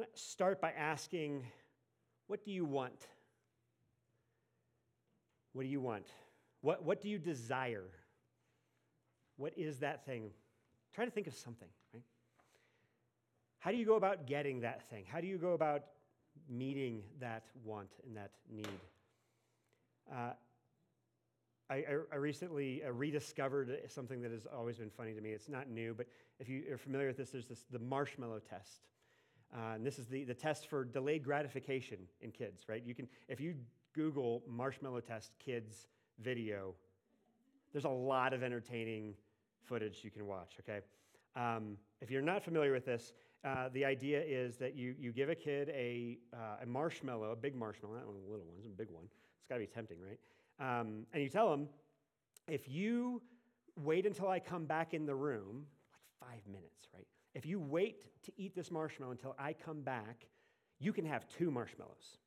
To start by asking, what do you want? What do you want? What, what do you desire? What is that thing? Try to think of something, right? How do you go about getting that thing? How do you go about meeting that want and that need? Uh, I, I, recently uh, rediscovered something that has always been funny to me. It's not new, but if you are familiar with this, there's this, the marshmallow test. Uh, and this is the, the test for delayed gratification in kids, right? You can, if you Google marshmallow test kids video, there's a lot of entertaining footage you can watch, okay? Um, if you're not familiar with this, uh, the idea is that you, you give a kid a, uh, a marshmallow, a big marshmallow, not one of the little ones, a big one. It's got to be tempting, right? Um, and you tell them, if you wait until I come back in the room, like five minutes, right? If you wait to eat this marshmallow until I come back, you can have two marshmallows.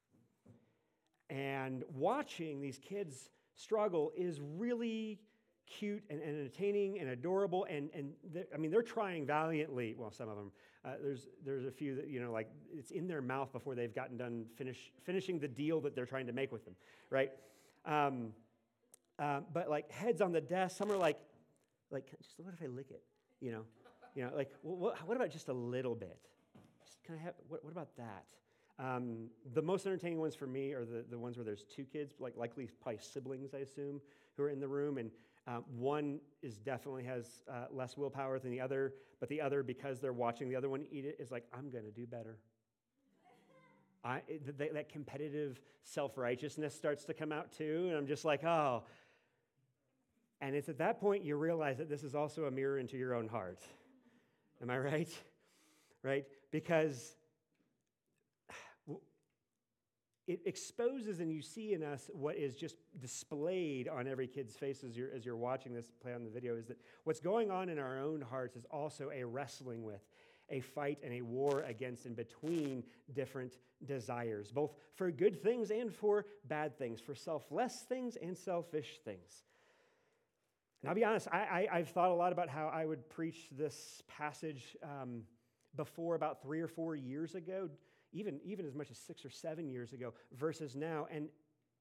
And watching these kids struggle is really cute and, entertaining and adorable. And, and I mean, they're trying valiantly. Well, some of them. Uh, there's, there's a few that, you know, like it's in their mouth before they've gotten done finish, finishing the deal that they're trying to make with them, right? Um, uh, but like heads on the desk, some are like, like, just what if I lick it? You know, you know, like, what, what about just a little bit? Just can I have, what, what about that? Um, the most entertaining ones for me are the, the ones where there's two kids, like likely probably siblings, I assume, who are in the room. And uh, one is definitely has uh, less willpower than the other, but the other, because they're watching the other one eat it, is like, I'm going to do better. I, th- that competitive self righteousness starts to come out too. And I'm just like, oh. And it's at that point you realize that this is also a mirror into your own heart. Am I right? Right? Because it exposes and you see in us what is just displayed on every kid's face as you're, as you're watching this play on the video is that what's going on in our own hearts is also a wrestling with a fight and a war against and between different desires, both for good things and for bad things, for selfless things and selfish things. And I'll be honest, I, I, have thought a lot about how I would preach this passage um, before about three or four years ago, even, even as much as six or seven years ago, versus now. And,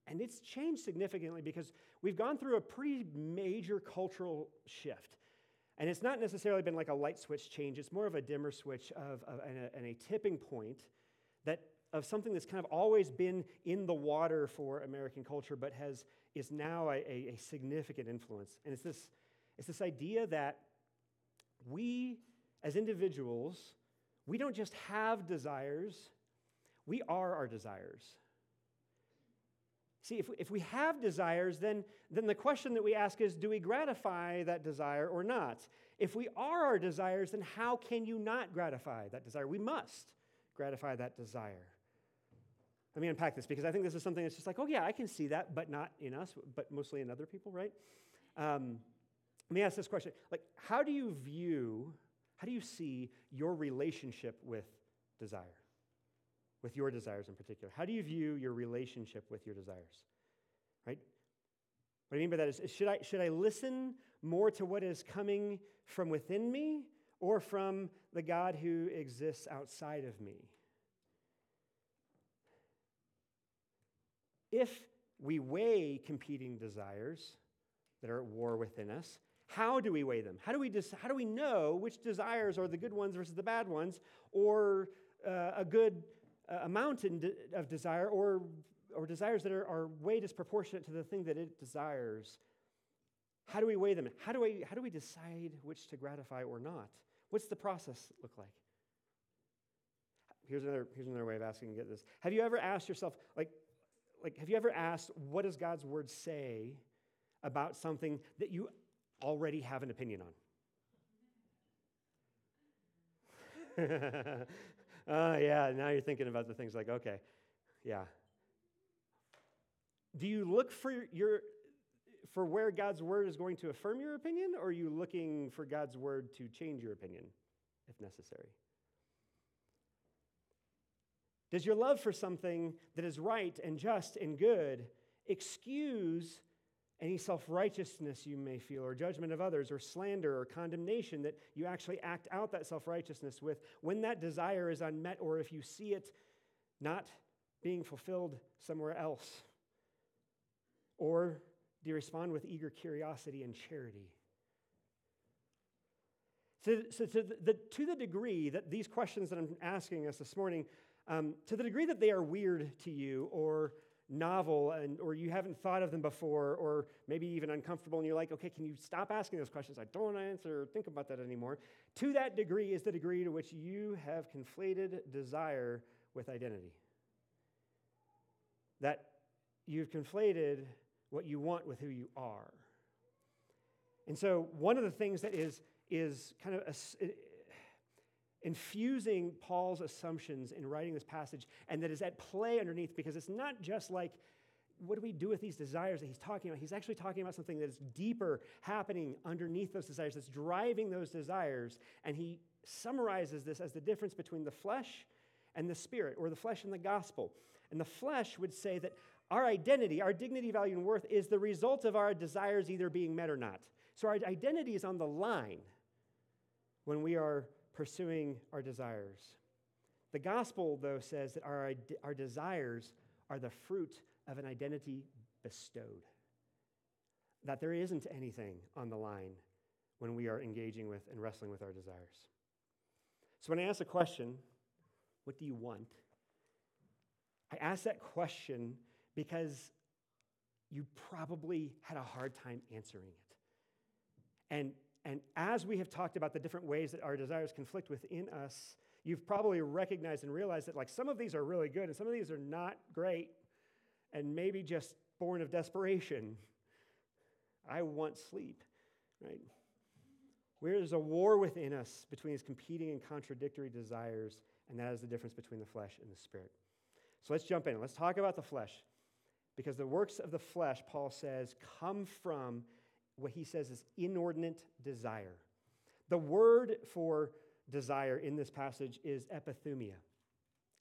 and it's changed significantly because we've gone through a pretty major cultural shift. And it's not necessarily been like a light switch change, it's more of a dimmer switch of, of and, a, and a tipping point that of something that's kind of always been in the water for American culture, but has, is now a, a, a significant influence. And it's this, it's this idea that we, as individuals, we don't just have desires, we are our desires. See, if, if we have desires, then, then the question that we ask is do we gratify that desire or not? If we are our desires, then how can you not gratify that desire? We must gratify that desire. Let me unpack this because I think this is something that's just like, oh, yeah, I can see that, but not in us, but mostly in other people, right? Um, let me ask this question like, how do you view, how do you see your relationship with desire? with your desires in particular? How do you view your relationship with your desires? Right? What I mean by that is, is should, I, should I listen more to what is coming from within me or from the God who exists outside of me? If we weigh competing desires that are at war within us, how do we weigh them? How do we, dis- how do we know which desires are the good ones versus the bad ones, or uh, a good a mountain of desire or, or desires that are, are way disproportionate to the thing that it desires. How do we weigh them? How do, we, how do we decide which to gratify or not? What's the process look like? Here's another, here's another way of asking get this. Have you ever asked yourself, like, like, have you ever asked, what does God's word say about something that you already have an opinion on? oh, yeah, now you're thinking about the things like, okay, yeah. Do you look for your for where God's word is going to affirm your opinion, or are you looking for God's word to change your opinion if necessary? Does your love for something that is right and just and good excuse any self righteousness you may feel, or judgment of others, or slander, or condemnation that you actually act out that self righteousness with, when that desire is unmet, or if you see it not being fulfilled somewhere else? Or do you respond with eager curiosity and charity? So, so to, the, to the degree that these questions that I'm asking us this morning, um, to the degree that they are weird to you or novel and, or you haven't thought of them before or maybe even uncomfortable and you're like okay can you stop asking those questions? I don't want to answer or think about that anymore. To that degree is the degree to which you have conflated desire with identity. That you've conflated what you want with who you are. And so one of the things that is is kind of a, infusing Paul's assumptions in writing this passage and that is at play underneath because it's not just like, what do we do with these desires that he's talking about? He's actually talking about something that's deeper happening underneath those desires, that's driving those desires. And he summarizes this as the difference between the flesh and the spirit, or the flesh and the gospel. And the flesh would say that our identity, our dignity, value, and worth is the result of our desires either being met or not. So our identity is on the line when we are pursuing our desires. The gospel, though, says that our, our desires are the fruit of an identity bestowed, that there isn't anything on the line when we are engaging with and wrestling with our desires. So when I ask a question, what do you want? I ask that question because you probably had a hard time answering it. And and as we have talked about the different ways that our desires conflict within us, you've probably recognized and realized that like some of these are really good and some of these are not great and maybe just born of desperation. I want sleep, right? Where there's a war within us between these competing and contradictory desires, and that is the difference between the flesh and the spirit. So let's jump in. Let's talk about the flesh. Because the works of the flesh, Paul says, come from what he says is inordinate desire. The word for desire in this passage is epithumia,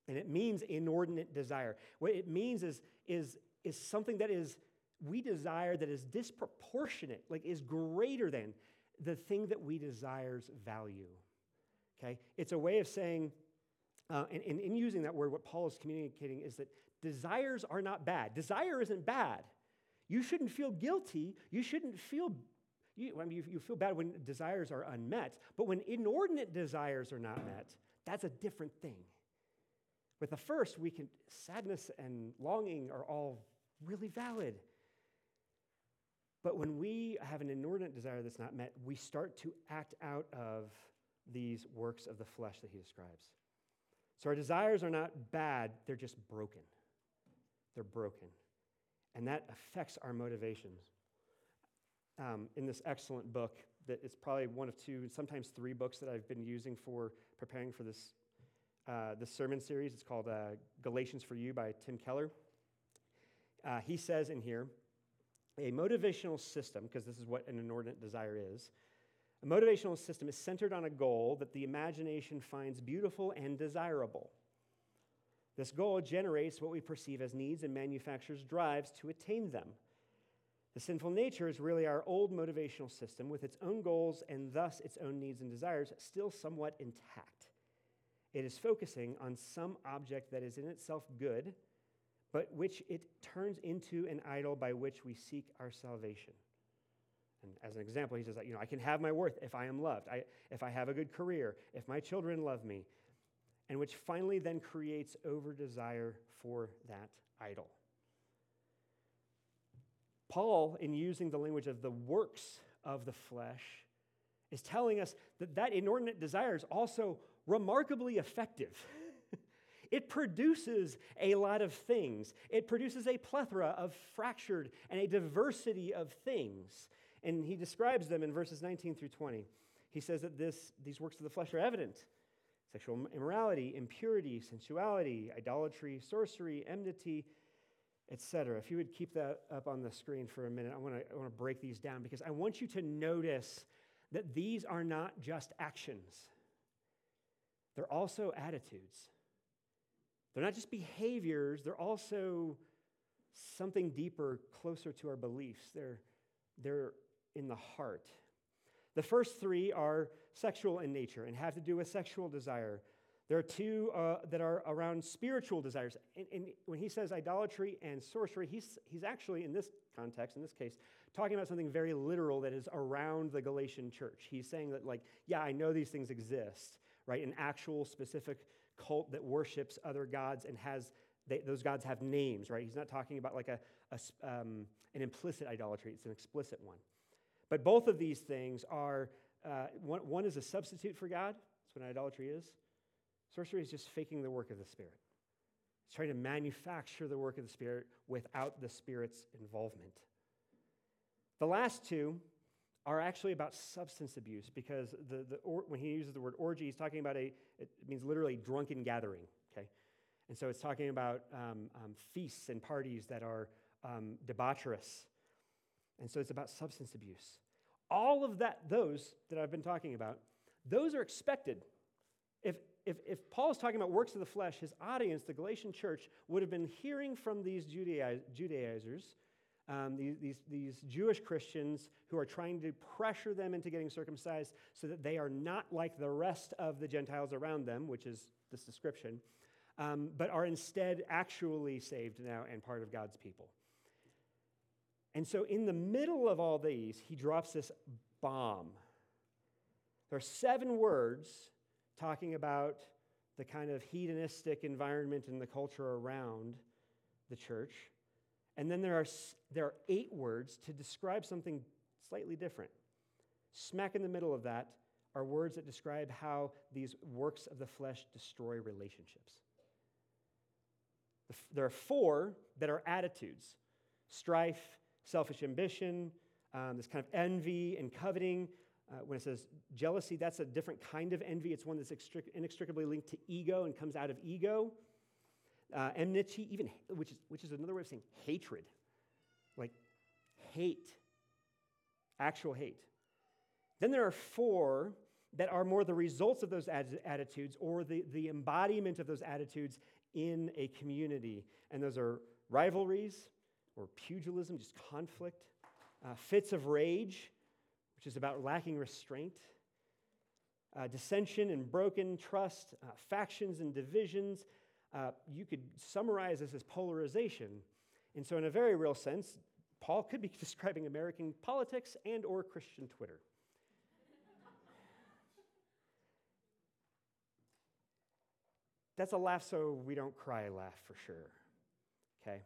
and it means inordinate desire. What it means is, is, is something that is, we desire that is disproportionate, like is greater than the thing that we desire's value. Okay? It's a way of saying, uh, and, and in using that word, what Paul is communicating is that desires are not bad. Desire isn't bad. You shouldn't feel guilty. You shouldn't feel, you, I mean, you, you feel bad when desires are unmet, but when inordinate desires are not met, that's a different thing. With the first, we can, sadness and longing are all really valid. But when we have an inordinate desire that's not met, we start to act out of these works of the flesh that he describes. So our desires are not bad, they're just broken. They're broken and that affects our motivations. Um, in this excellent book, that it's probably one of two, sometimes three books that I've been using for preparing for this, uh, this sermon series. It's called uh, Galatians for You by Tim Keller. Uh, he says in here, a motivational system, because this is what an inordinate desire is, a motivational system is centered on a goal that the imagination finds beautiful and desirable. This goal generates what we perceive as needs and manufactures drives to attain them. The sinful nature is really our old motivational system with its own goals and thus its own needs and desires still somewhat intact. It is focusing on some object that is in itself good, but which it turns into an idol by which we seek our salvation. And as an example, he says that, you know, I can have my worth if I am loved, I, if I have a good career, if my children love me, and which finally then creates over desire for that idol. Paul, in using the language of the works of the flesh, is telling us that that inordinate desire is also remarkably effective. it produces a lot of things, it produces a plethora of fractured and a diversity of things. And he describes them in verses 19 through 20. He says that this, these works of the flesh are evident sexual immorality, impurity, sensuality, idolatry, sorcery, enmity, etc. If you would keep that up on the screen for a minute, I want to I want to break these down because I want you to notice that these are not just actions. They're also attitudes. They're not just behaviors, they're also something deeper, closer to our beliefs. They're, they're in the heart. The first three are sexual in nature and have to do with sexual desire. There are two uh, that are around spiritual desires. And, and, when he says idolatry and sorcery, he's, he's actually, in this context, in this case, talking about something very literal that is around the Galatian church. He's saying that, like, yeah, I know these things exist, right? An actual specific cult that worships other gods and has, they, those gods have names, right? He's not talking about like a, a um, an implicit idolatry, it's an explicit one. But both of these things are, uh, one, one is a substitute for God. That's what idolatry is. Sorcery is just faking the work of the Spirit. It's trying to manufacture the work of the Spirit without the Spirit's involvement. The last two are actually about substance abuse because the, the or, when he uses the word orgy, he's talking about a, it means literally drunken gathering, okay? And so it's talking about um, um, feasts and parties that are um, debaucherous. And so it's about substance abuse. All of that, those that I've been talking about, those are expected. If, if, if Paul is talking about works of the flesh, his audience, the Galatian church, would have been hearing from these Judaizers, um, these, these, these Jewish Christians who are trying to pressure them into getting circumcised so that they are not like the rest of the Gentiles around them, which is this description, um, but are instead actually saved now and part of God's people. And so, in the middle of all these, he drops this bomb. There are seven words talking about the kind of hedonistic environment and the culture around the church. And then there are, there are eight words to describe something slightly different. Smack in the middle of that are words that describe how these works of the flesh destroy relationships. There are four that are attitudes strife, selfish ambition, um, this kind of envy and coveting. Uh, when it says jealousy, that's a different kind of envy. It's one that's inextricably linked to ego and comes out of ego. Uh, enmity, even which is, which is another way of saying hatred, like hate, actual hate. Then there are four that are more the results of those attitudes or the, the embodiment of those attitudes in a community. And those are rivalries, or pugilism, just conflict, uh, fits of rage, which is about lacking restraint, uh, dissension and broken trust, uh, factions and divisions. Uh, you could summarize this as polarization. And so, in a very real sense, Paul could be describing American politics and or Christian Twitter. That's a laugh so we don't cry laugh for sure. Okay?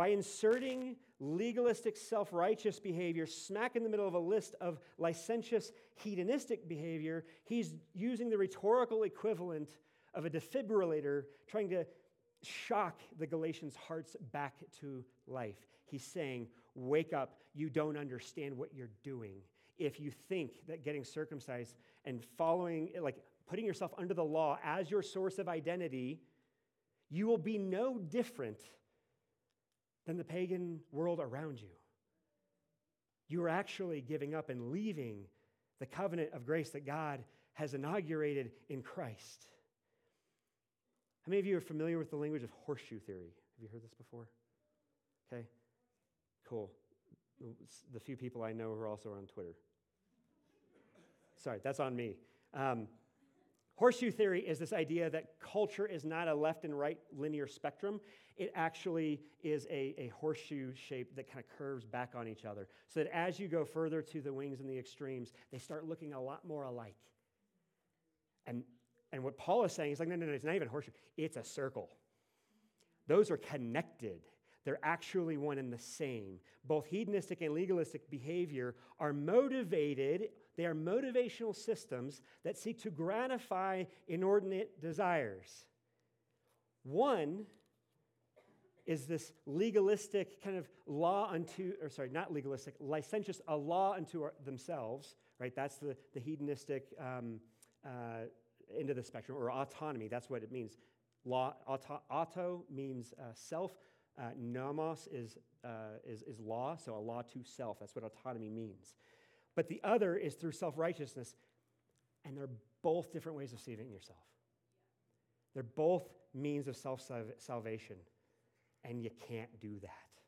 By inserting legalistic, self righteous behavior smack in the middle of a list of licentious, hedonistic behavior, he's using the rhetorical equivalent of a defibrillator trying to shock the Galatians' hearts back to life. He's saying, Wake up, you don't understand what you're doing. If you think that getting circumcised and following, like putting yourself under the law as your source of identity, you will be no different than the pagan world around you. You are actually giving up and leaving the covenant of grace that God has inaugurated in Christ. How many of you are familiar with the language of horseshoe theory? Have you heard this before? Okay, cool. The few people I know who are also on Twitter. Sorry, that's on me. Um, Horseshoe theory is this idea that culture is not a left and right linear spectrum. It actually is a, a horseshoe shape that kind of curves back on each other. So that as you go further to the wings and the extremes, they start looking a lot more alike. And, and what Paul is saying is like, no, no, no, it's not even a horseshoe, it's a circle. Those are connected. They're actually one and the same. Both hedonistic and legalistic behavior are motivated they are motivational systems that seek to gratify inordinate desires. One is this legalistic kind of law unto, or sorry, not legalistic, licentious, a law unto themselves, right? That's the, the hedonistic um, uh, end of the spectrum, or autonomy, that's what it means. Law, auto, auto means uh, self, uh, nomos is, uh, is, is law, so a law to self. That's what autonomy means but the other is through self righteousness. And they're both different ways of saving yourself. They're both means of self salvation. And you can't do that,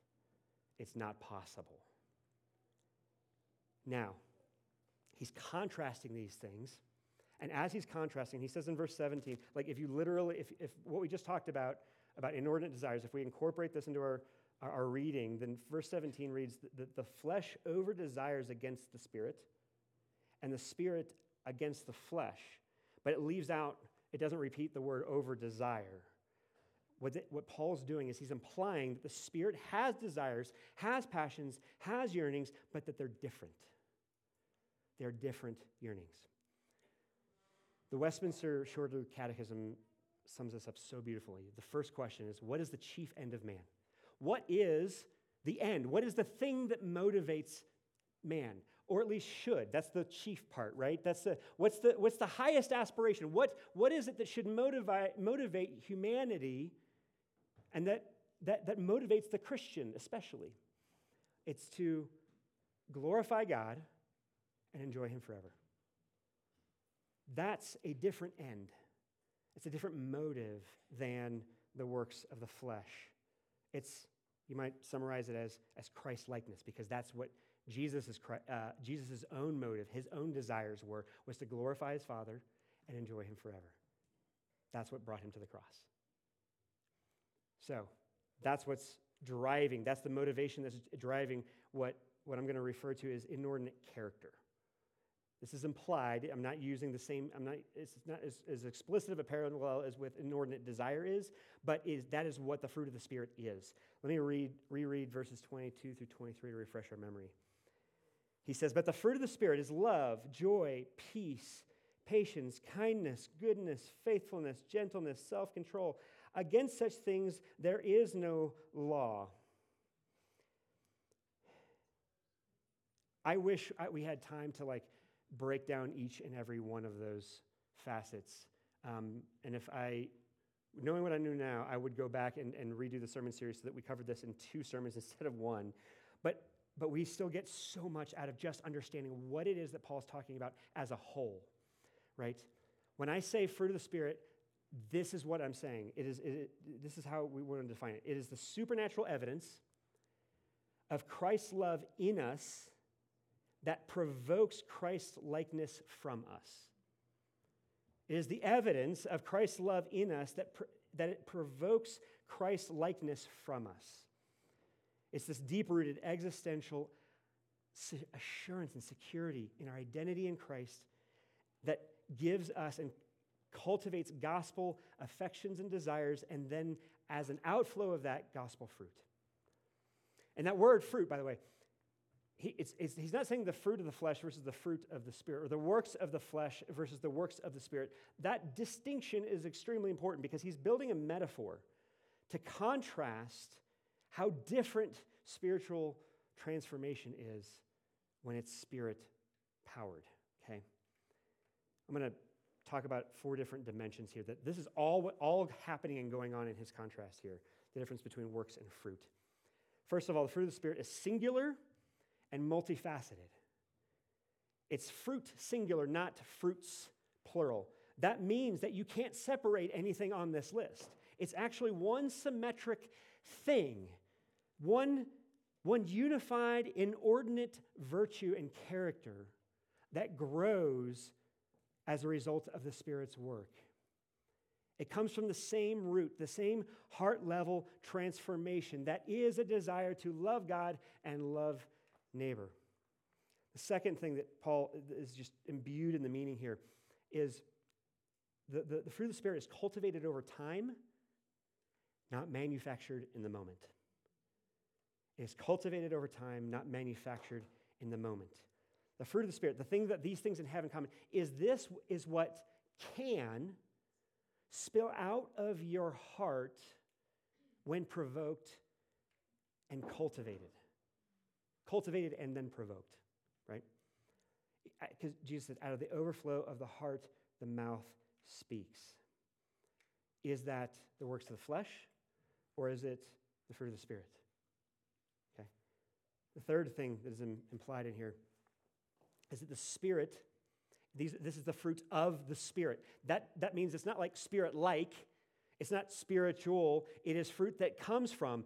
it's not possible. Now, he's contrasting these things. And as he's contrasting, he says in verse 17, like if you literally, if, if what we just talked about, about inordinate desires, if we incorporate this into our, our, our reading, then verse 17 reads that the flesh over desires against the spirit, and the spirit against the flesh. But it leaves out, it doesn't repeat the word over desire. What, the, what Paul's doing is he's implying that the spirit has desires, has passions, has yearnings, but that they're different. They're different yearnings. The Westminster Shorter Catechism sums this up so beautifully. The first question is What is the chief end of man? What is the end? What is the thing that motivates man? Or at least should. That's the chief part, right? That's the what's the what's the highest aspiration? What, what is it that should motivate, motivate humanity and that, that, that motivates the Christian especially? It's to glorify God and enjoy Him forever. That's a different end. It's a different motive than the works of the flesh. It's, you might summarize it as, as Christ likeness, because that's what Jesus' uh, Jesus's own motive, his own desires were, was to glorify his Father and enjoy him forever. That's what brought him to the cross. So, that's what's driving, that's the motivation that's driving what, what I'm going to refer to as inordinate character. This is implied. I'm not using the same, I'm not, it's not as, as explicit of a parallel as with inordinate desire is, but is, that is what the fruit of the Spirit is. Let me read, reread verses 22 through 23 to refresh our memory. He says, But the fruit of the Spirit is love, joy, peace, patience, kindness, goodness, faithfulness, gentleness, self control. Against such things there is no law. I wish we had time to like break down each and every one of those facets. Um, and if I, knowing what I knew now, I would go back and, and redo the sermon series so that we covered this in two sermons instead of one. But, but we still get so much out of just understanding what it is that Paul's talking about as a whole, right? When I say fruit of the Spirit, this is what I'm saying. It is, it, this is how we want to define it. It is the supernatural evidence of Christ's love in us that provokes Christ's likeness from us. It is the evidence of Christ's love in us that, pr- that it provokes Christ's likeness from us. It's this deep rooted existential assurance and security in our identity in Christ that gives us and cultivates gospel affections and desires, and then as an outflow of that, gospel fruit. And that word fruit, by the way, he, it's, it's, he's not saying the fruit of the flesh versus the fruit of the spirit, or the works of the flesh versus the works of the spirit. That distinction is extremely important because he's building a metaphor to contrast how different spiritual transformation is when it's spirit powered. Okay? I'm going to talk about four different dimensions here. That this is all, all happening and going on in his contrast here the difference between works and fruit. First of all, the fruit of the Spirit is singular and multifaceted. It's fruit singular, not fruits plural. That means that you can't separate anything on this list. It's actually one symmetric thing, one, one unified, inordinate virtue and character that grows as a result of the Spirit's work. It comes from the same root, the same heart level transformation that is a desire to love God and love neighbor. The second thing that Paul is just imbued in the meaning here is the, the, the fruit of the Spirit is cultivated over time, not manufactured in the moment. It is cultivated over time, not manufactured in the moment. The fruit of the Spirit, the thing that these things have in common, is this is what can spill out of your heart when provoked and cultivated cultivated and then provoked, right? Because Jesus said, out of the overflow of the heart, the mouth speaks. Is that the works of the flesh or is it the fruit of the Spirit? Okay. The third thing that is implied in here is that the Spirit, these, this is the fruit of the Spirit. That, that means it's not like Spirit like, it's not spiritual, it is fruit that comes from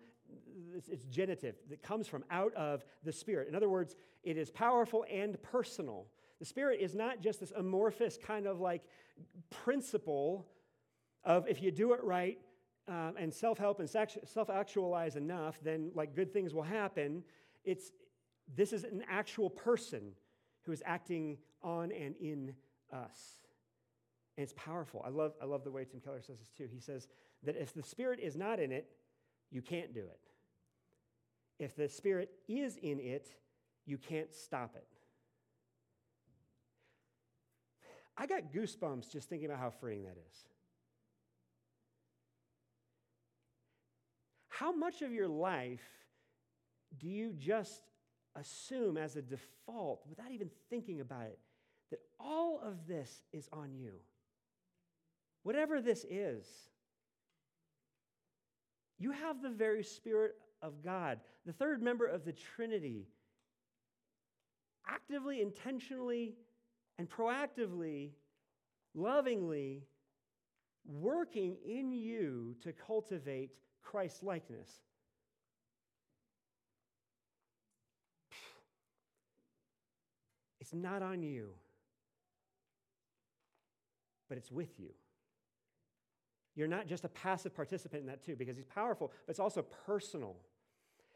it's, it's genitive, that comes from out of the Spirit. In other words, it is powerful and personal. The Spirit is not just this amorphous kind of like principle of if you do it right um, and self help and self actualize enough, then like good things will happen. It's, this is an actual person who is acting on and in us. And it's powerful. I love, I love the way Tim Keller says this too. He says that if the Spirit is not in it, you can't do it. If the Spirit is in it, you can't stop it. I got goosebumps just thinking about how freeing that is. How much of your life do you just assume as a default, without even thinking about it, that all of this is on you? Whatever this is, you have the very Spirit of God, the third member of the Trinity, actively, intentionally, and proactively, lovingly working in you to cultivate Christ likeness. It's not on you, but it's with you. You're not just a passive participant in that, too, because he's powerful, but it's also personal.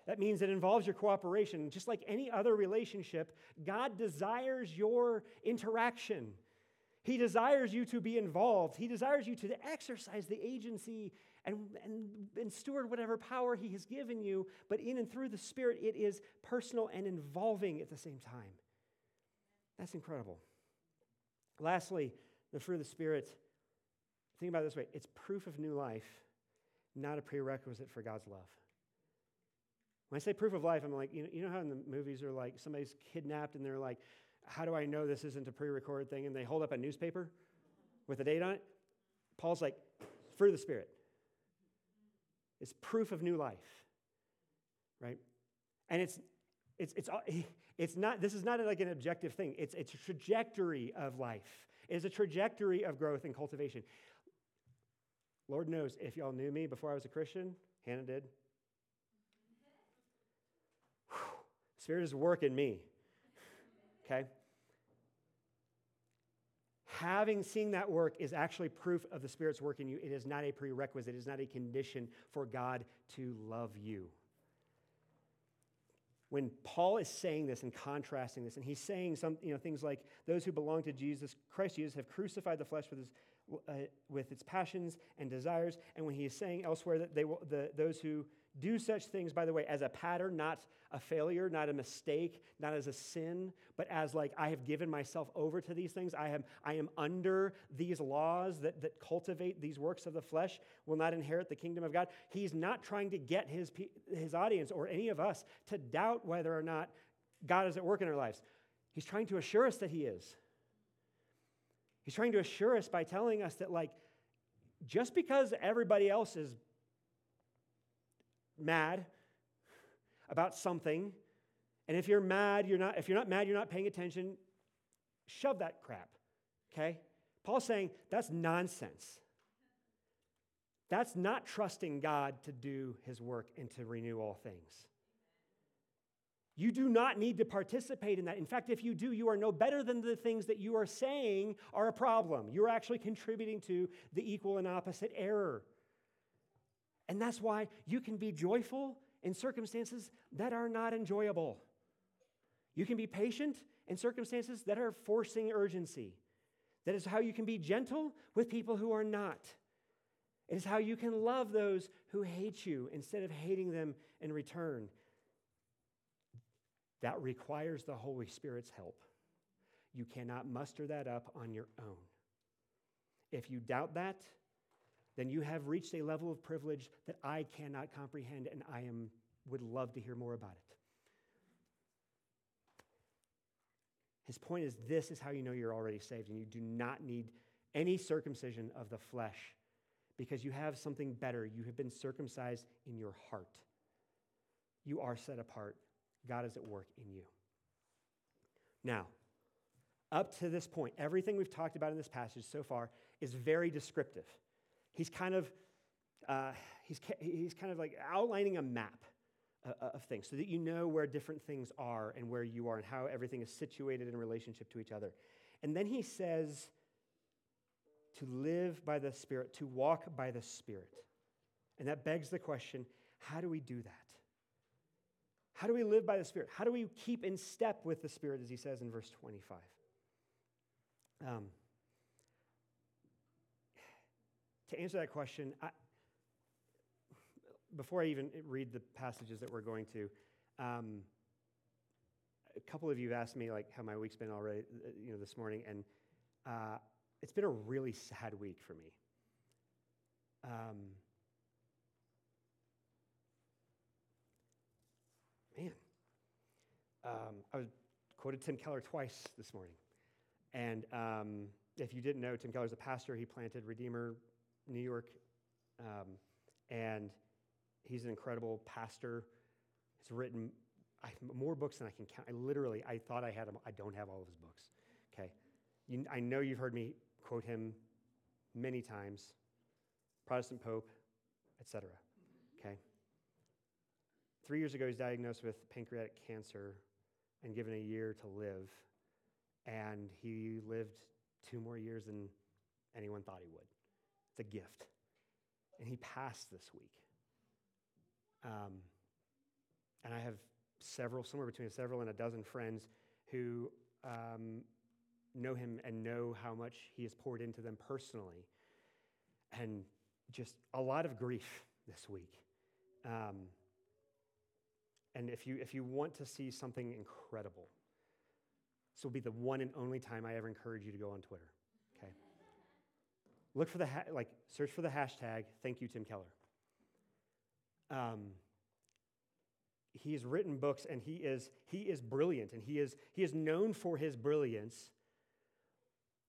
That means it involves your cooperation. Just like any other relationship, God desires your interaction. He desires you to be involved. He desires you to exercise the agency and, and, and steward whatever power He has given you. But in and through the Spirit, it is personal and involving at the same time. That's incredible. Lastly, the fruit of the Spirit Think about it this way it's proof of new life, not a prerequisite for God's love. When I say proof of life, I'm like, you know, you know how in the movies are like somebody's kidnapped and they're like, how do I know this isn't a pre recorded thing? And they hold up a newspaper with a date on it. Paul's like, fruit of the Spirit. It's proof of new life, right? And it's, it's, it's, it's not, this is not like an objective thing. It's, it's a trajectory of life. It is a trajectory of growth and cultivation. Lord knows if y'all knew me before I was a Christian, Hannah did. Whew. Spirit is working me. Okay? Having seen that work is actually proof of the Spirit's work in you. It is not a prerequisite, it is not a condition for God to love you. When Paul is saying this and contrasting this, and he's saying some you know, things like, those who belong to Jesus, Christ Jesus, have crucified the flesh with his uh, with its passions and desires. And when he is saying elsewhere that they will, the, those who do such things, by the way, as a pattern, not a failure, not a mistake, not as a sin, but as like, I have given myself over to these things. I am, I am under these laws that, that cultivate these works of the flesh, will not inherit the kingdom of God. He's not trying to get his, his audience or any of us to doubt whether or not God is at work in our lives. He's trying to assure us that he is. He's trying to assure us by telling us that, like, just because everybody else is mad about something, and if you're mad, you're not, if you're not mad, you're not paying attention, shove that crap, okay? Paul's saying that's nonsense. That's not trusting God to do his work and to renew all things. You do not need to participate in that. In fact, if you do, you are no better than the things that you are saying are a problem. You're actually contributing to the equal and opposite error. And that's why you can be joyful in circumstances that are not enjoyable. You can be patient in circumstances that are forcing urgency. That is how you can be gentle with people who are not. It is how you can love those who hate you instead of hating them in return. That requires the Holy Spirit's help. You cannot muster that up on your own. If you doubt that, then you have reached a level of privilege that I cannot comprehend, and I am, would love to hear more about it. His point is this is how you know you're already saved, and you do not need any circumcision of the flesh because you have something better. You have been circumcised in your heart. You are set apart God is at work in you. Now, up to this point, everything we've talked about in this passage so far is very descriptive. He's kind of uh, he's, he's kind of like outlining a map uh, uh, of things so that you know where different things are and where you are and how everything is situated in relationship to each other. And then he says to live by the Spirit, to walk by the Spirit. And that begs the question how do we do that? How do we live by the Spirit? How do we keep in step with the Spirit, as he says in verse 25? Um, to answer that question, I, before I even read the passages that we're going to, um, a couple of you have asked me like how my week's been already, you know, this morning, and uh, it's been a really sad week for me. Um, man, um, I was quoted Tim Keller twice this morning, and um, if you didn't know, Tim Keller's a pastor. He planted Redeemer, New York, um, and he's an incredible pastor. He's written I, more books than I can count. I literally, I thought I had them. I don't have all of his books. Okay, you, I know you've heard me quote him many times. Protestant Pope, etc. Okay. Three years ago, he was diagnosed with pancreatic cancer and given a year to live, and he lived two more years than anyone thought he would. A gift, and he passed this week. Um, and I have several, somewhere between several and a dozen friends who um, know him and know how much he has poured into them personally. And just a lot of grief this week. Um, and if you, if you want to see something incredible, this will be the one and only time I ever encourage you to go on Twitter. Look for the, ha- like, search for the hashtag, thank you, Tim Keller. Um, he has written books and he is, he is brilliant and he is, he is known for his brilliance.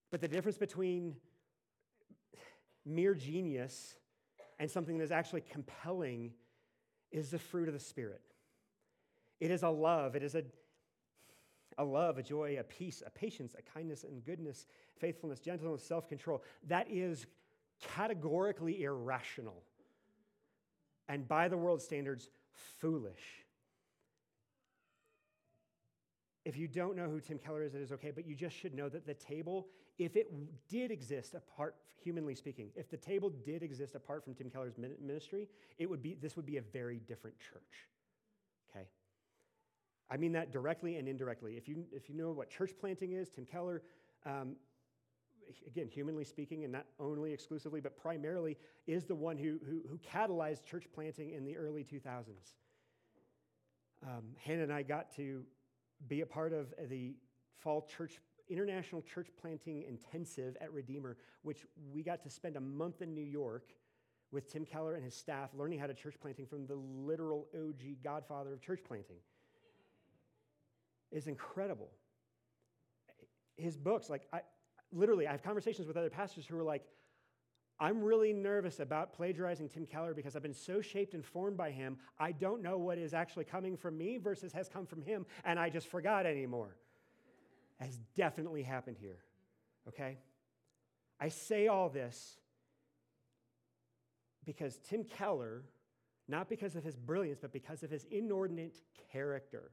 But the difference between mere genius and something that is actually compelling is the fruit of the Spirit. It is a love, it is a, a love, a joy, a peace, a patience, a kindness and goodness, faithfulness, gentleness, self control. That is categorically irrational and by the world's standards, foolish. If you don't know who Tim Keller is, it is okay, but you just should know that the table, if it did exist apart, humanly speaking, if the table did exist apart from Tim Keller's ministry, it would be, this would be a very different church. I mean that directly and indirectly. If you, if you know what church planting is, Tim Keller, um, again, humanly speaking, and not only exclusively, but primarily, is the one who, who, who catalyzed church planting in the early 2000s. Um, Hannah and I got to be a part of the fall church international church planting intensive at redeemer which we got to spend a month in new york with tim keller and his staff learning how to church planting from the literal og godfather of church planting is incredible his books like i literally i have conversations with other pastors who are like I'm really nervous about plagiarizing Tim Keller because I've been so shaped and formed by him, I don't know what is actually coming from me versus has come from him, and I just forgot anymore. Has definitely happened here, okay? I say all this because Tim Keller, not because of his brilliance, but because of his inordinate character,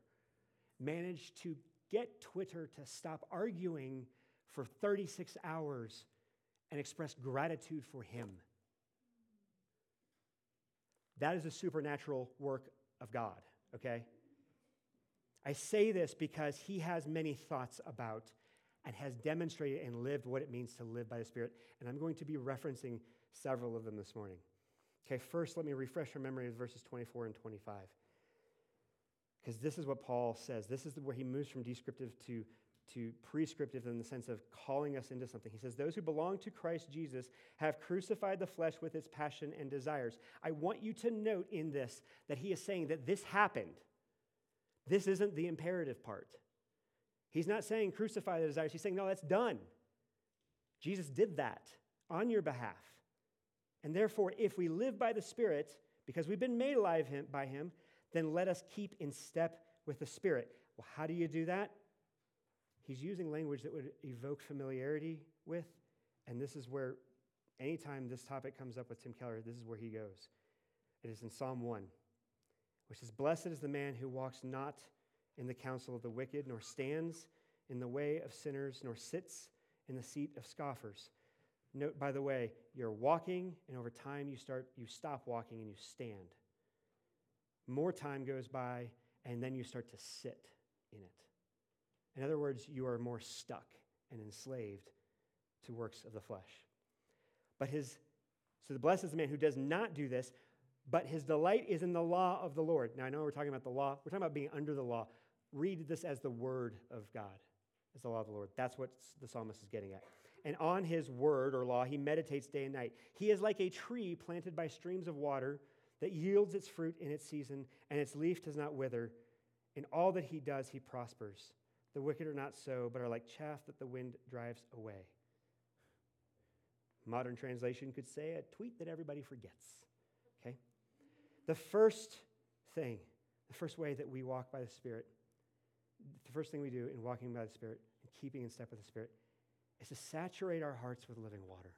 managed to get Twitter to stop arguing for 36 hours and express gratitude for him. That is a supernatural work of God, okay? I say this because he has many thoughts about and has demonstrated and lived what it means to live by the Spirit. And I'm going to be referencing several of them this morning. Okay, first, let me refresh your memory of verses 24 and 25. Because this is what Paul says. This is where he moves from descriptive to to prescriptive in the sense of calling us into something. He says, Those who belong to Christ Jesus have crucified the flesh with its passion and desires. I want you to note in this that he is saying that this happened. This isn't the imperative part. He's not saying crucify the desires, he's saying, No, that's done. Jesus did that on your behalf. And therefore, if we live by the Spirit, because we've been made alive by him, then let us keep in step with the Spirit. Well, how do you do that? He's using language that would evoke familiarity with, and this is where anytime this topic comes up with Tim Keller, this is where he goes. It is in Psalm 1, which says, Blessed is the man who walks not in the counsel of the wicked, nor stands in the way of sinners, nor sits in the seat of scoffers. Note, by the way, you're walking, and over time you start, you stop walking and you stand. More time goes by, and then you start to sit in it. In other words, you are more stuck and enslaved to works of the flesh. But his, so the blessed is the man who does not do this, but his delight is in the law of the Lord. Now, I know we're talking about the law, we're talking about being under the law. Read this as the word of God, as the law of the Lord. That's what the psalmist is getting at. And on his word or law, he meditates day and night. He is like a tree planted by streams of water that yields its fruit in its season, and its leaf does not wither. In all that he does, he prospers. The wicked are not so, but are like chaff that the wind drives away. Modern translation could say a tweet that everybody forgets. Okay? The first thing, the first way that we walk by the Spirit, the first thing we do in walking by the Spirit and keeping in step with the Spirit is to saturate our hearts with living water.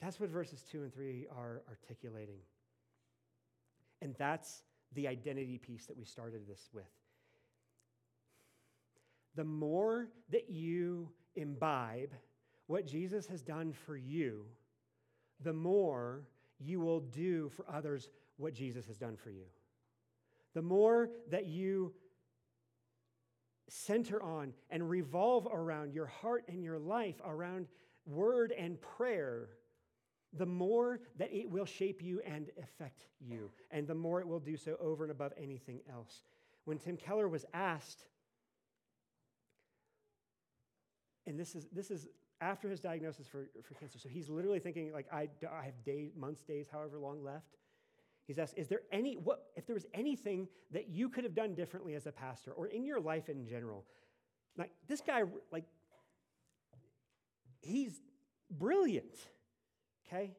That's what verses 2 and 3 are articulating. And that's the identity piece that we started this with. The more that you imbibe what Jesus has done for you, the more you will do for others what Jesus has done for you. The more that you center on and revolve around your heart and your life around word and prayer, the more that it will shape you and affect you, and the more it will do so over and above anything else. When Tim Keller was asked, and this is, this is after his diagnosis for, for cancer. So he's literally thinking, like, I, I have days, months, days, however long left. He's asked, is there any, what, if there was anything that you could have done differently as a pastor or in your life in general? Like, this guy, like, he's brilliant, okay?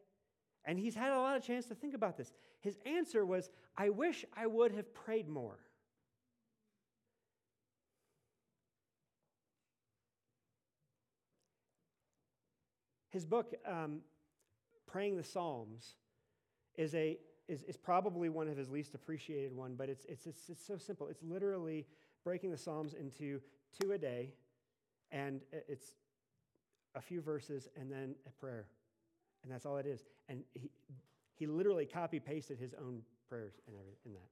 And he's had a lot of chance to think about this. His answer was, I wish I would have prayed more. His book, um, Praying the Psalms, is, a, is, is probably one of his least appreciated one, but it's, it's, it's, it's so simple. It's literally breaking the Psalms into two a day, and it's a few verses and then a prayer. And that's all it is. And he, he literally copy pasted his own prayers in, every, in that.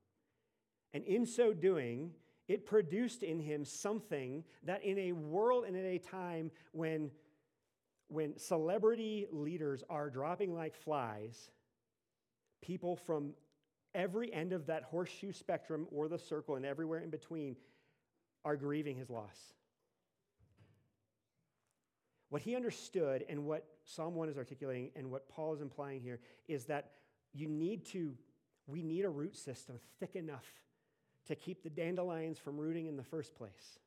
And in so doing, it produced in him something that in a world and in a time when when celebrity leaders are dropping like flies, people from every end of that horseshoe spectrum or the circle and everywhere in between are grieving his loss. What he understood and what Psalm 1 is articulating and what Paul is implying here is that you need to, we need a root system thick enough to keep the dandelions from rooting in the first place.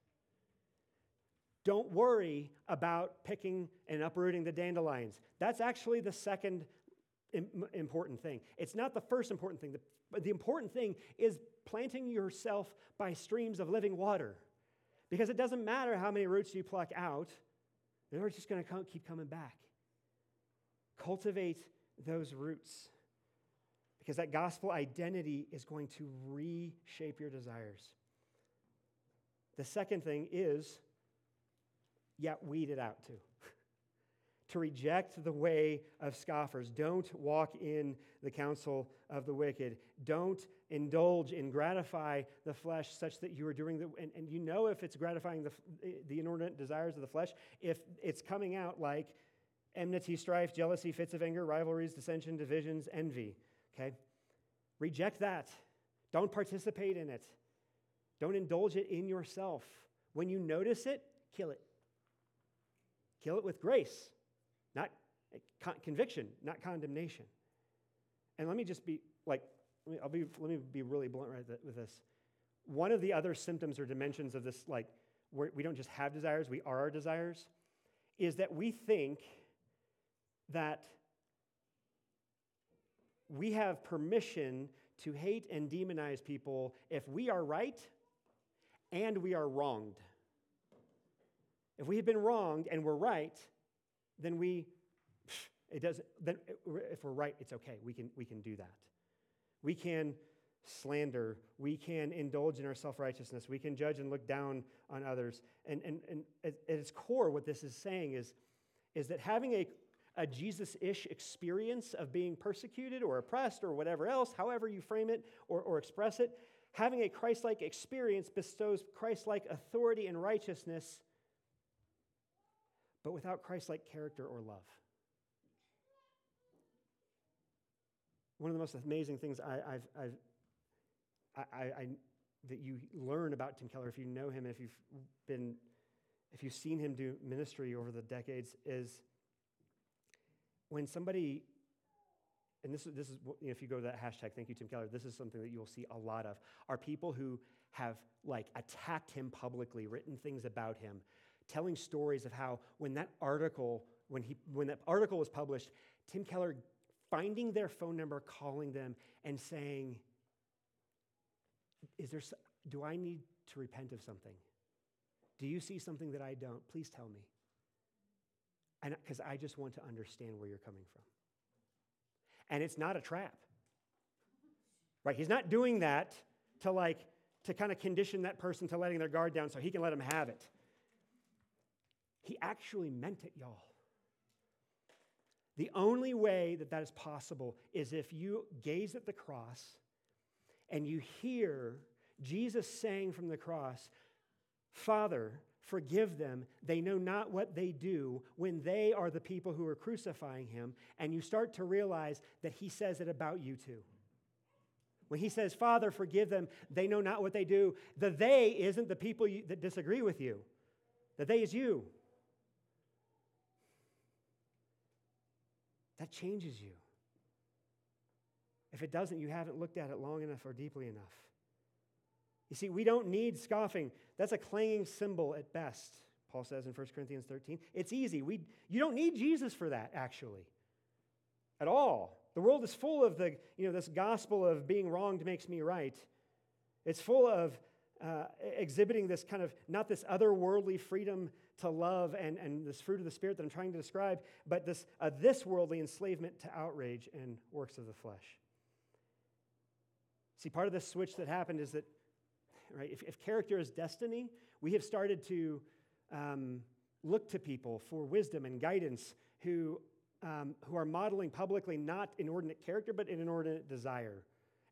Don't worry about picking and uprooting the dandelions. That's actually the second important thing. It's not the first important thing. The, the important thing is planting yourself by streams of living water. Because it doesn't matter how many roots you pluck out, they're just going to keep coming back. Cultivate those roots. Because that gospel identity is going to reshape your desires. The second thing is yet weed it out too. to reject the way of scoffers. Don't walk in the counsel of the wicked. Don't indulge and gratify the flesh such that you are doing the, and, and you know if it's gratifying the, the inordinate desires of the flesh, if it's coming out like enmity, strife, jealousy, fits of anger, rivalries, dissension, divisions, envy. Okay? Reject that. Don't participate in it. Don't indulge it in yourself. When you notice it, kill it. Kill it with grace, not conviction, not condemnation. And let me just be like, let me, I'll be, let me be really blunt right with this. One of the other symptoms or dimensions of this, like, we don't just have desires, we are our desires, is that we think that we have permission to hate and demonize people if we are right and we are wronged. If we have been wronged and we're right, then we It doesn't, then if we're right, it's okay. We can, we can do that. We can slander. We can indulge in our self righteousness. We can judge and look down on others. And, and, and at, its core, what this is saying is, is that having a, a Jesus ish experience of being persecuted or oppressed or whatever else, however you frame it or, or express it, having a Christ like experience bestows Christ like authority and righteousness, but without Christ like character or love. One of the most amazing things I, have I've, I, I, that you learn about Tim Keller, if you know him, if you've been, if you've seen him do ministry over the decades, is when somebody, and this is, this is you know, if you go to that hashtag, thank you, Tim Keller, this is something that you'll see a lot of, are people who have like attacked him publicly, written things about him, telling stories of how when that article, when he when that article was published, Tim Keller finding their phone number, calling them, and saying, Is there, do I need to repent of something? Do you see something that I don't? Please tell me. Because I just want to understand where you're coming from. And it's not a trap. Right? He's not doing that to like to kind of condition that person to letting their guard down so he can let them have it. He actually meant it, y'all. The only way that that is possible is if you gaze at the cross and you hear Jesus saying from the cross, Father, forgive them. They know not what they do when they are the people who are crucifying him. And you start to realize that he says it about you too. When he says, Father, forgive them, they know not what they do, the they isn't the people you, that disagree with you, the they is you. That changes you. If it doesn't, you haven't looked at it long enough or deeply enough. You see, we don't need scoffing. That's a clanging cymbal at best, Paul says in 1 Corinthians 13. It's easy. We, you don't need Jesus for that, actually, at all. The world is full of the, you know, this gospel of being wronged makes me right. It's full of uh, exhibiting this kind of, not this otherworldly freedom to love and, and this fruit of the Spirit that I'm trying to describe, but this, uh, this worldly enslavement to outrage and works of the flesh. See, part of the switch that happened is that, right, if, if character is destiny, we have started to um, look to people for wisdom and guidance who, um, who are modeling publicly not inordinate character, but an inordinate desire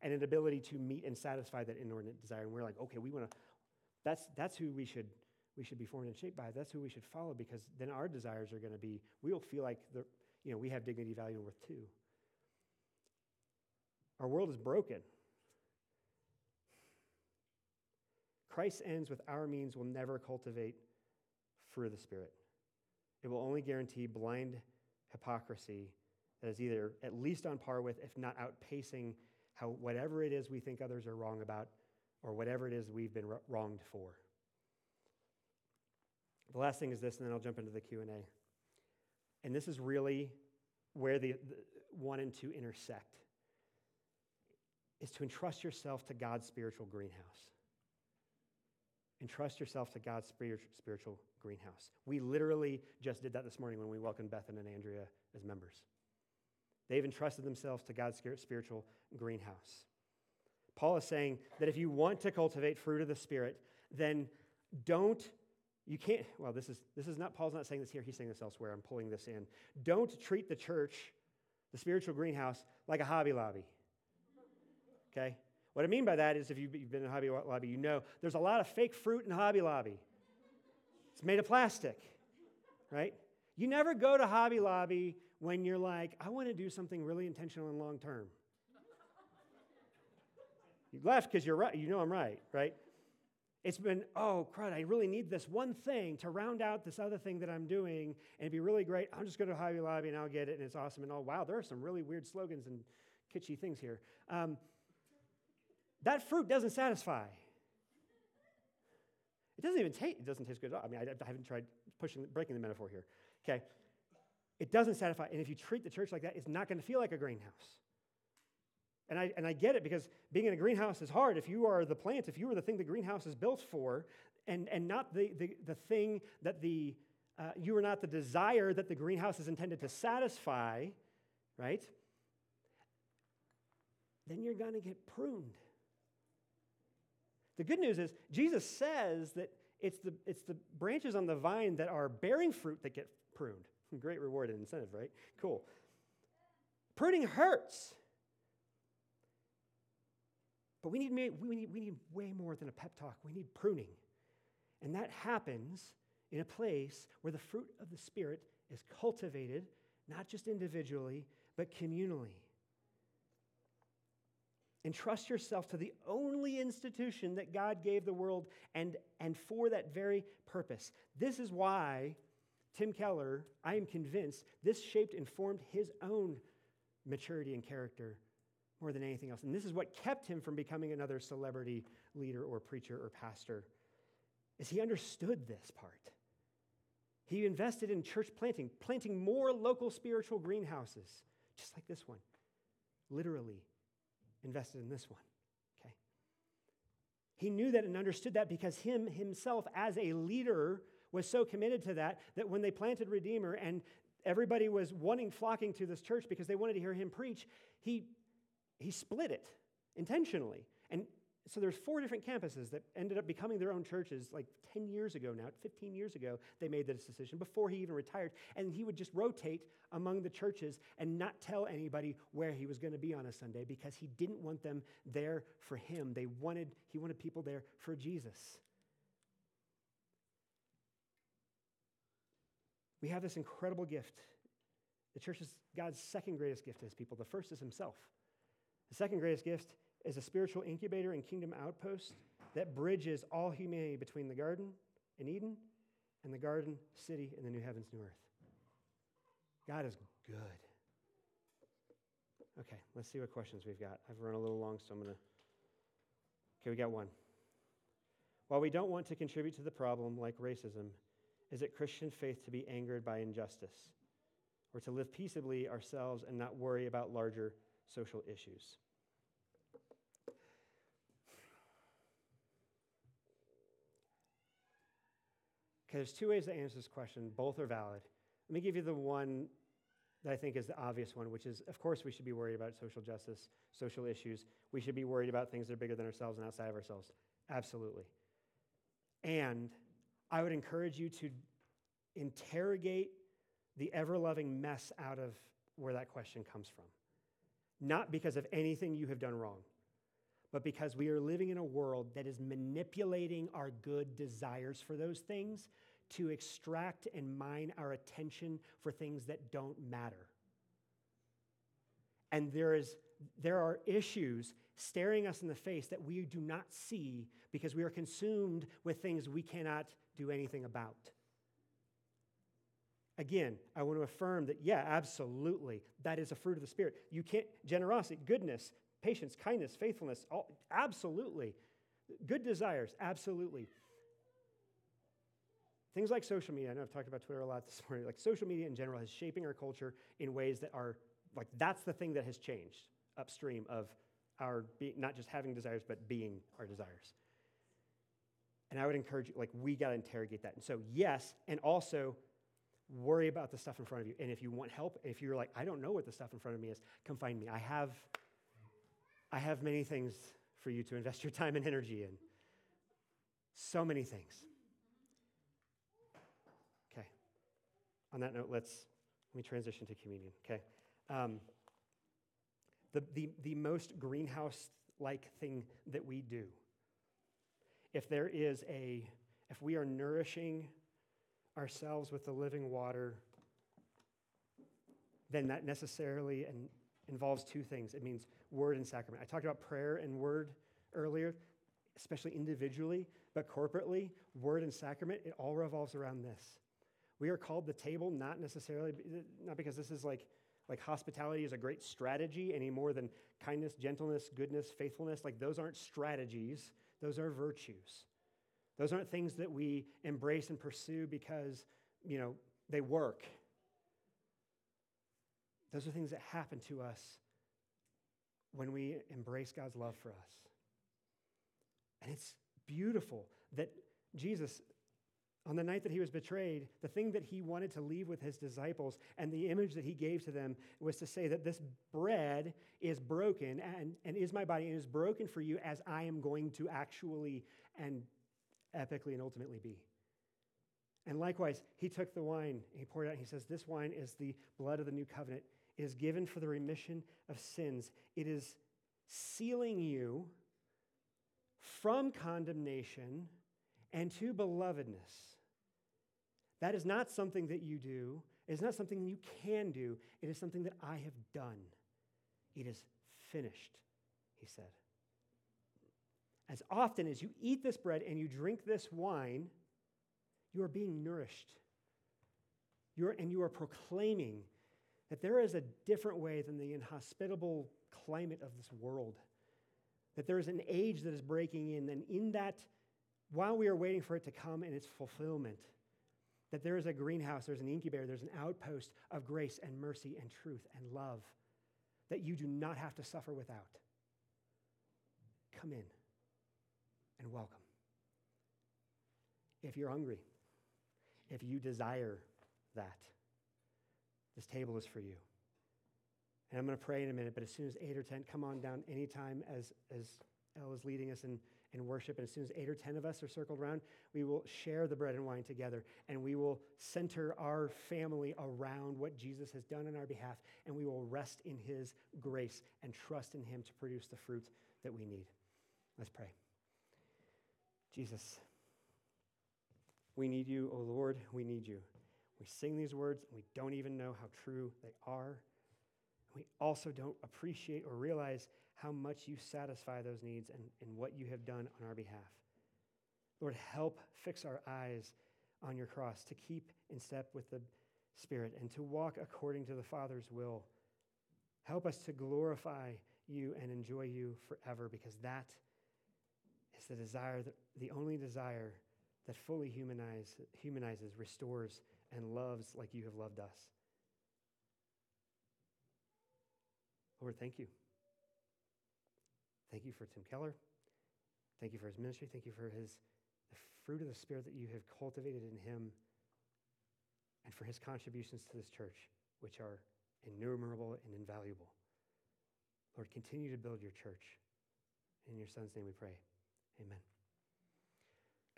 and an ability to meet and satisfy that inordinate desire. And we're like, okay, we want to, that's, that's who we should we should be formed and shaped by. That's who we should follow because then our desires are going to be, we'll feel like the, you know, we have dignity, value, and worth too. Our world is broken. Christ's ends with our means will never cultivate fruit of the Spirit. It will only guarantee blind hypocrisy that is either at least on par with, if not outpacing, how whatever it is we think others are wrong about or whatever it is we've been wronged for. The last thing is this, and then I'll jump into the Q&A. And this is really where the, the one and two intersect, is to entrust yourself to God's spiritual greenhouse. Entrust yourself to God's spiritual greenhouse. We literally just did that this morning when we welcomed Bethan and Andrea as members. They've entrusted themselves to God's spiritual greenhouse. Paul is saying that if you want to cultivate fruit of the Spirit, then don't you can't, well, this is, this is not, Paul's not saying this here, he's saying this elsewhere. I'm pulling this in. Don't treat the church, the spiritual greenhouse, like a Hobby Lobby. Okay? What I mean by that is if you've been in Hobby Lobby, you know there's a lot of fake fruit in Hobby Lobby. It's made of plastic, right? You never go to Hobby Lobby when you're like, I want to do something really intentional and long term. You left because you're right. You know I'm right, right? It's been, oh, crud, I really need this one thing to round out this other thing that I'm doing, and it'd be really great. I'm just going to Hobby Lobby and I'll get it, and it's awesome. And oh, wow, there are some really weird slogans and kitschy things here. Um, that fruit doesn't satisfy. It doesn't even taste, it doesn't taste good at all. I mean, I, I haven't tried pushing, breaking the metaphor here. Okay? It doesn't satisfy. And if you treat the church like that, it's not going to feel like a greenhouse. And I, and I get it because being in a greenhouse is hard. If you are the plant, if you are the thing the greenhouse is built for, and, and not the, the, the thing that the, uh, you are not the desire that the greenhouse is intended to satisfy, right? Then you're going to get pruned. The good news is, Jesus says that it's the, it's the branches on the vine that are bearing fruit that get pruned. Great reward and incentive, right? Cool. Pruning hurts. But we need, we, need, we need way more than a pep talk. We need pruning. And that happens in a place where the fruit of the Spirit is cultivated, not just individually, but communally. Entrust yourself to the only institution that God gave the world and, and for that very purpose. This is why Tim Keller, I am convinced, this shaped and formed his own maturity and character more than anything else. And this is what kept him from becoming another celebrity leader or preacher or pastor. Is he understood this part. He invested in church planting, planting more local spiritual greenhouses, just like this one. Literally invested in this one. Okay. He knew that and understood that because him himself as a leader was so committed to that that when they planted Redeemer and everybody was wanting flocking to this church because they wanted to hear him preach, he he split it intentionally. And so there's four different campuses that ended up becoming their own churches like 10 years ago now 15 years ago they made this decision before he even retired. And he would just rotate among the churches and not tell anybody where he was going to be on a sunday because he didn't want them there for him. They wanted he wanted people there for jesus we have this incredible gift the church is god's second greatest gift to his people the first is himself the second greatest gift is a spiritual incubator and kingdom outpost that bridges all humanity between the garden in Eden and the garden city in the new heavens, new earth. God is good. Okay, let's see what questions we've got. I've run a little long, so I'm going to. Okay, we got one. While we don't want to contribute to the problem like racism, is it Christian faith to be angered by injustice or to live peaceably ourselves and not worry about larger social issues. Okay, there's two ways to answer this question. Both are valid. Let me give you the one that I think is the obvious one, which is of course, we should be worried about social justice, social issues. We should be worried about things that are bigger than ourselves and outside of ourselves. Absolutely. And I would encourage you to interrogate the ever loving mess out of where that question comes from not because of anything you have done wrong, but because we are living in a world that is manipulating our good desires for those things to extract and mine our attention for things that don't matter. And there, is, there are issues staring us in the face that we do not see because we are consumed with things we cannot do anything about. Again, I want to affirm that, yeah, absolutely, that is a fruit of the Spirit. You can't, generosity, goodness, patience, kindness, faithfulness, all, absolutely. Good desires, absolutely. Things like social media, I know I've talked about Twitter a lot this morning, like social media in general is shaping our culture in ways that are, like, that's the thing that has changed upstream of our, be, not just having desires, but being our desires. And I would encourage you, like, we got to interrogate that. And so, yes, and also, worry about the stuff in front of you. And if you want help, if you're like, I don't know what the stuff in front of me is, come find me. I have, I have many things for you to invest your time and energy in. So many things. Okay. On that note, let's let me transition to communion. Okay. Um, the, the, the most greenhouse like thing that we do, if there is a, if we are nourishing ourselves with the living water, then that necessarily involves two things. It means word and sacrament. I talked about prayer and word earlier, especially individually, but corporately, word and sacrament, it all revolves around this. We are called the table not necessarily, not because this is like, like hospitality is a great strategy any more than kindness, gentleness, goodness, faithfulness. Like those aren't strategies, those are virtues. Those aren't things that we embrace and pursue because, you know, they work. Those are things that happen to us when we embrace God's love for us. And it's beautiful that Jesus On the night that he was betrayed, the thing that he wanted to leave with his disciples and the image that he gave to them was to say that this bread is broken and, and is my body and is broken for you as I am going to actually and epically and ultimately be. And likewise, he took the wine, he poured it out, and he says, This wine is the blood of the new covenant. It is given for the remission of sins. It is sealing you from condemnation and to belovedness. That is not something that you do. It is not something you can do. It is something that I have done. It is finished, he said. As often as you eat this bread and you drink this wine, you are being nourished. You're, and you are proclaiming that there is a different way than the inhospitable climate of this world. That there is an age that is breaking in, and in that, while we are waiting for it to come in its fulfillment, that there is a greenhouse, there's an incubator, there's an outpost of grace and mercy and truth and love that you do not have to suffer without. Come in and welcome. If you're hungry, if you desire that, this table is for you. And I'm going to pray in a minute, but as soon as 8 or 10, come on down anytime as, as Elle is leading us in, in worship. And as soon as 8 or 10 of us are circled around, we will share the bread and wine together. And we will center our family around what Jesus has done on our behalf. And we will rest in his grace and trust in him to produce the fruit that we need. Let's pray. Jesus, we need you, O oh Lord, we need you. We sing these words and we don't even know how true they are. We also don't appreciate or realize how much you satisfy those needs and, and what you have done on our behalf. Lord, help fix our eyes on your cross to keep in step with the Spirit and to walk according to the Father's will. Help us to glorify you and enjoy you forever because that is the desire, the only desire that fully humanize, humanizes, restores, and loves like you have loved us. Lord, thank you. Thank you for Tim Keller. Thank you for his ministry. Thank you for his the fruit of the Spirit that you have cultivated in him and for his contributions to this church, which are innumerable and invaluable. Lord, continue to build your church. In your son's name we pray. Amen.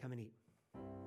Come and eat.